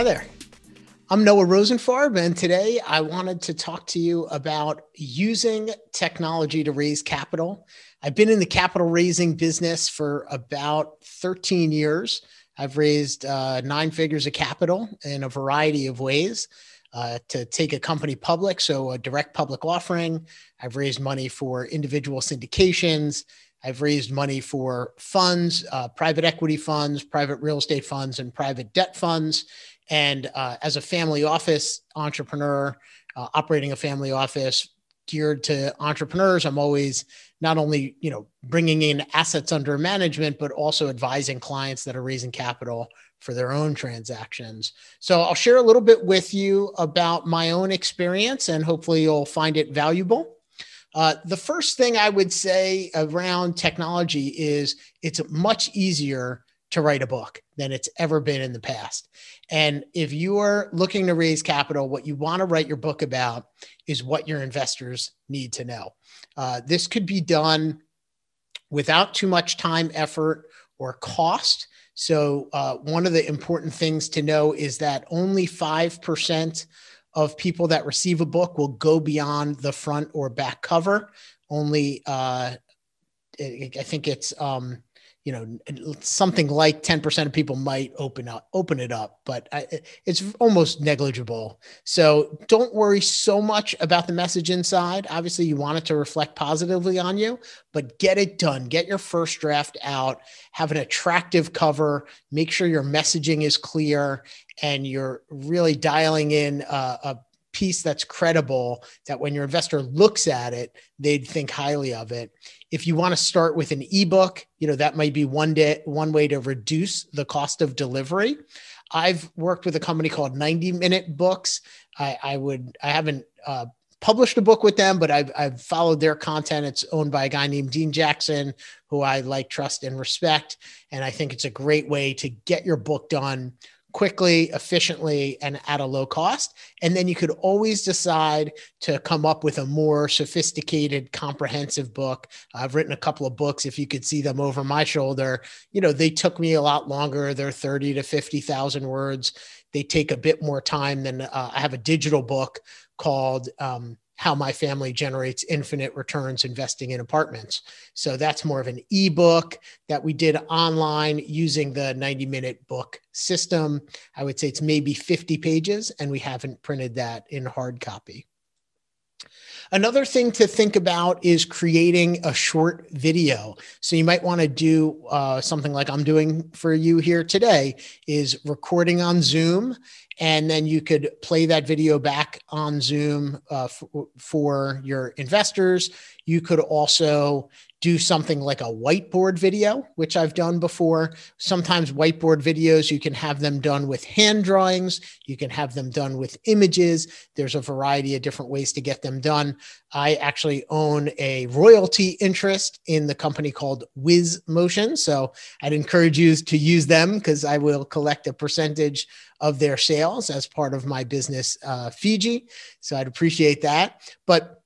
Hi there. I'm Noah Rosenfarb, and today I wanted to talk to you about using technology to raise capital. I've been in the capital raising business for about 13 years. I've raised uh, nine figures of capital in a variety of ways uh, to take a company public. So, a direct public offering. I've raised money for individual syndications. I've raised money for funds, uh, private equity funds, private real estate funds, and private debt funds. And uh, as a family office entrepreneur, uh, operating a family office geared to entrepreneurs, I'm always not only you know bringing in assets under management, but also advising clients that are raising capital for their own transactions. So I'll share a little bit with you about my own experience, and hopefully you'll find it valuable. Uh, the first thing I would say around technology is it's much easier to write a book than it's ever been in the past. And if you are looking to raise capital, what you want to write your book about is what your investors need to know. Uh, this could be done without too much time, effort, or cost. So, uh, one of the important things to know is that only 5% of people that receive a book will go beyond the front or back cover. Only, uh, I think it's um, you know something like 10% of people might open up open it up but I, it's almost negligible. So don't worry so much about the message inside. Obviously you want it to reflect positively on you but get it done. Get your first draft out. Have an attractive cover. Make sure your messaging is clear and you're really dialing in a, a piece that's credible that when your investor looks at it they'd think highly of it if you want to start with an ebook you know that might be one day one way to reduce the cost of delivery. I've worked with a company called 90 minute books. I, I would i haven't uh, published a book with them but I've, I've followed their content. It's owned by a guy named dean jackson who i like trust and respect. And i think it's a great way to get your book done quickly, efficiently, and at a low cost. And then you could always decide to come up with a more sophisticated, comprehensive book. I've written a couple of books. If you could see them over my shoulder, you know, they took me a lot longer. They're 30 to 50,000 words. They take a bit more time than uh, I have a digital book called um, how my family generates infinite returns investing in apartments. So that's more of an ebook that we did online using the 90 minute book system. I would say it's maybe 50 pages, and we haven't printed that in hard copy. Another thing to think about is creating a short video. So you might want to do uh, something like I'm doing for you here today is recording on Zoom. And then you could play that video back on Zoom uh, for your investors. You could also do something like a whiteboard video, which I've done before. Sometimes whiteboard videos, you can have them done with hand drawings, you can have them done with images. There's a variety of different ways to get them done. I actually own a royalty interest in the company called Wiz Motion. So I'd encourage you to use them because I will collect a percentage of their sales as part of my business, uh, Fiji. So I'd appreciate that. But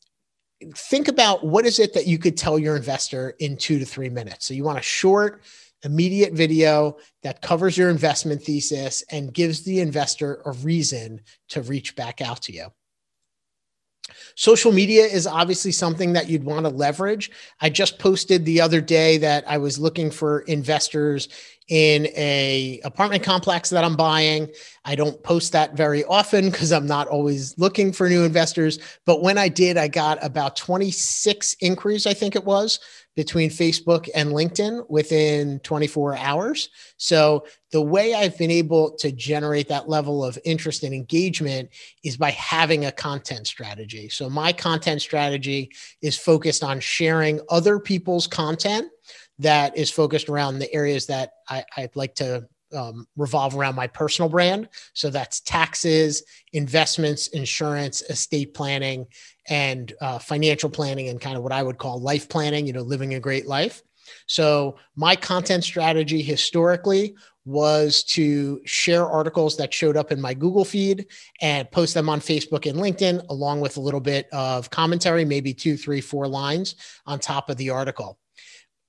think about what is it that you could tell your investor in two to three minutes. So you want a short, immediate video that covers your investment thesis and gives the investor a reason to reach back out to you. Social media is obviously something that you'd want to leverage. I just posted the other day that I was looking for investors in a apartment complex that I'm buying. I don't post that very often because I'm not always looking for new investors. But when I did, I got about 26 inquiries, I think it was, between Facebook and LinkedIn within 24 hours. So the way I've been able to generate that level of interest and engagement is by having a content strategy. So my content strategy is focused on sharing other people's content that is focused around the areas that I, would like to um, revolve around my personal brand. So that's taxes, investments, insurance, estate planning, and uh, financial planning, and kind of what I would call life planning, you know, living a great life. So my content strategy historically was to share articles that showed up in my Google feed and post them on Facebook and LinkedIn, along with a little bit of commentary, maybe two, three, four lines on top of the article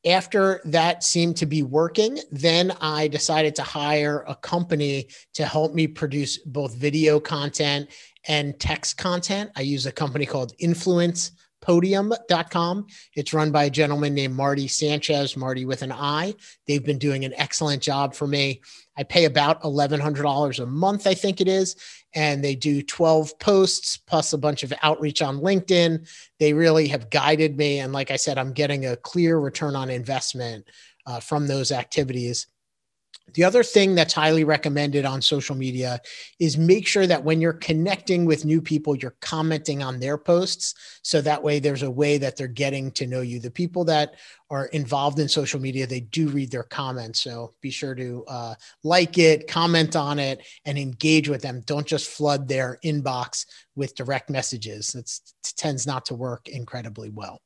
after that seemed to be working, then I decided to hire a company to help me produce both video content and text content. I use a company called Influence podium.com. It's run by a gentleman named Marty Sanchez, Marty with an I. They've been doing an excellent job for me. I pay about $1,100 a month, I think it is. And they do 12 posts plus a bunch of outreach on LinkedIn. They really have guided me. And like I said, I'm getting a clear return on investment uh, from those activities. The other thing that's highly recommended on social media is make sure that when you're connecting with new people, you're commenting on their posts. So that way there's a way that they're getting to know you. The people that are involved in social media, they do read their comments. So be sure to uh, like it, comment on it, and engage with them. Don't just flood their inbox with direct messages. It tends not to work incredibly well.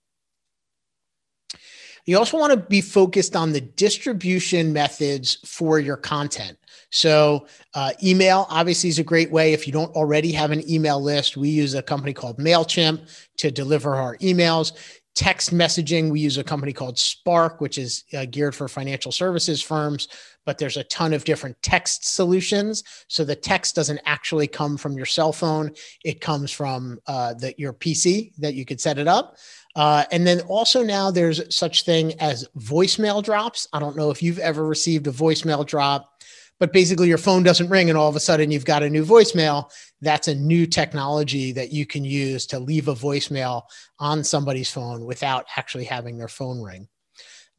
You also want to be focused on the distribution methods for your content. So, uh, email obviously is a great way. If you don't already have an email list, we use a company called MailChimp to deliver our emails. Text messaging, we use a company called Spark, which is uh, geared for financial services firms, but there's a ton of different text solutions. So the text doesn't actually come from your cell phone, it comes from uh, the, your PC that you could set it up. Uh, and then also now there's such thing as voicemail drops. I don't know if you've ever received a voicemail drop, but basically your phone doesn't ring and all of a sudden you've got a new voicemail. That's a new technology that you can use to leave a voicemail on somebody's phone without actually having their phone ring.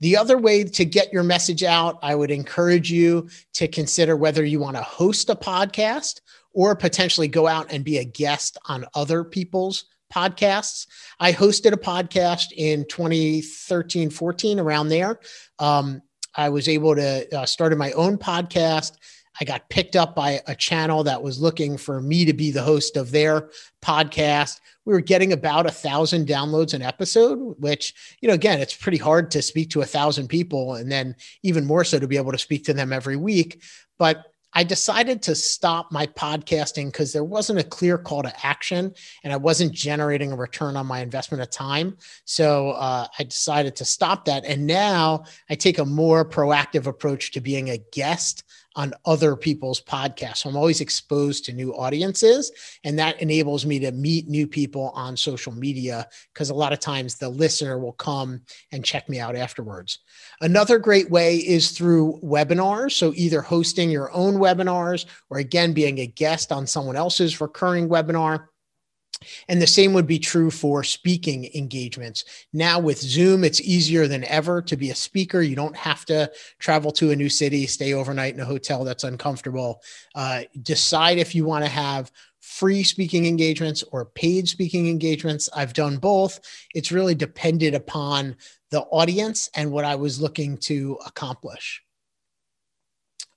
The other way to get your message out, I would encourage you to consider whether you want to host a podcast or potentially go out and be a guest on other people's podcasts. I hosted a podcast in 2013, 14, around there. Um, I was able to uh, start my own podcast. I got picked up by a channel that was looking for me to be the host of their podcast. We were getting about a thousand downloads an episode, which, you know, again, it's pretty hard to speak to a thousand people and then even more so to be able to speak to them every week. But I decided to stop my podcasting because there wasn't a clear call to action and I wasn't generating a return on my investment of time. So uh, I decided to stop that. And now I take a more proactive approach to being a guest on other people's podcasts. So I'm always exposed to new audiences, and that enables me to meet new people on social media because a lot of times the listener will come and check me out afterwards. Another great way is through webinars. So either hosting your own webinars or again being a guest on someone else's recurring webinar. And the same would be true for speaking engagements. Now, with Zoom, it's easier than ever to be a speaker. You don't have to travel to a new city, stay overnight in a hotel that's uncomfortable. Uh, decide if you want to have free speaking engagements or paid speaking engagements. I've done both. It's really depended upon the audience and what I was looking to accomplish.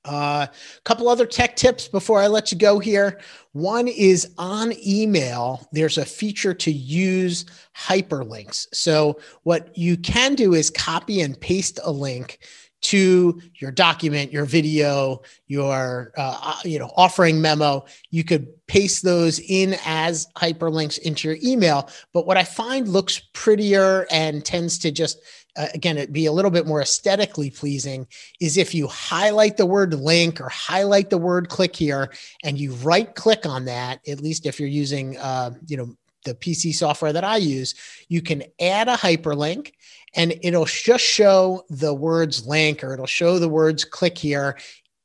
A uh, couple other tech tips before I let you go here. One is on email, there's a feature to use hyperlinks. So, what you can do is copy and paste a link to your document, your video, your uh, uh you know offering memo. You could paste those in as hyperlinks into your email. But what I find looks prettier and tends to just uh, again, it'd be a little bit more aesthetically pleasing is if you highlight the word link or highlight the word click here and you right click on that, at least if you're using, uh, you know, the PC software that I use, you can add a hyperlink and it'll just show the words link or it'll show the words click here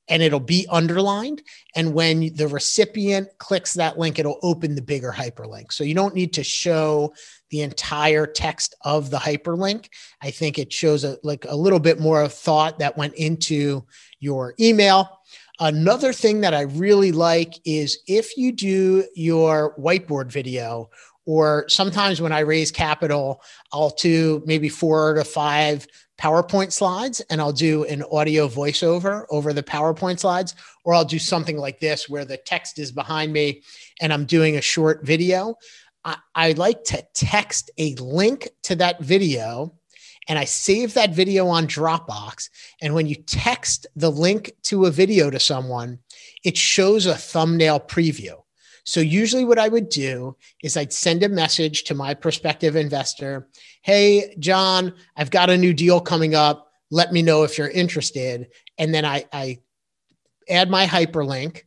and it'll be underlined. And when the recipient clicks that link, it'll open the bigger hyperlink. So you don't need to show the entire text of the hyperlink. I think it shows a, like a little bit more of thought that went into your email. Another thing that I really like is if you do your whiteboard video, or sometimes when I raise capital, I'll do maybe four to five PowerPoint slides and I'll do an audio voiceover over the PowerPoint slides, or I'll do something like this where the text is behind me and I'm doing a short video. I, I like to text a link to that video and I save that video on Dropbox. And when you text the link to a video to someone, it shows a thumbnail preview. So usually what I would do is I'd send a message to my prospective investor. Hey, John, I've got a new deal coming up. Let me know if you're interested. And then I, I add my hyperlink.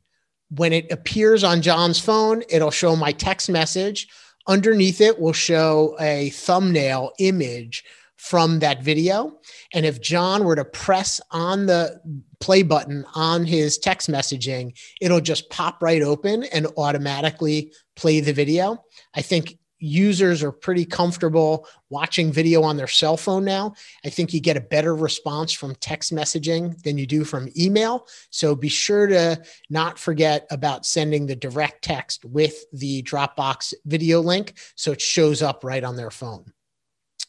When it appears on John's phone, it'll show my text message. Underneath it will show a thumbnail image from that video. And if John were to press on the play button on his text messaging, it'll just pop right open and automatically play the video. I think users are pretty comfortable watching video on their cell phone now. I think you get a better response from text messaging than you do from email. So be sure to not forget about sending the direct text with the Dropbox video link so it shows up right on their phone.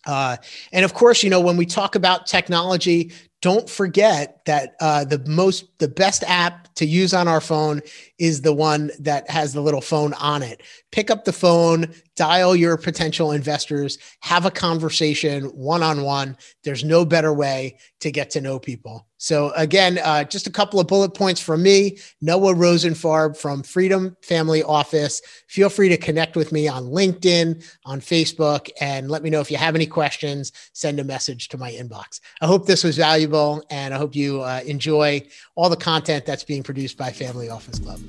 Uh, and of course, you know, when we talk about technology, don't forget that uh, the most the best app to use on our phone is the one that has the little phone on it. Pick up the phone dial your potential investors have a conversation one-on-one. There's no better way to get to know people. So again uh, just a couple of bullet points from me. Noah rosenfarb from freedom family office. Feel free to connect with me on linkedin on facebook and let me know if you have any questions. Send a message to my inbox. I hope this was valuable and I hope you uh, enjoy all the content that's being produced by Family Office Club.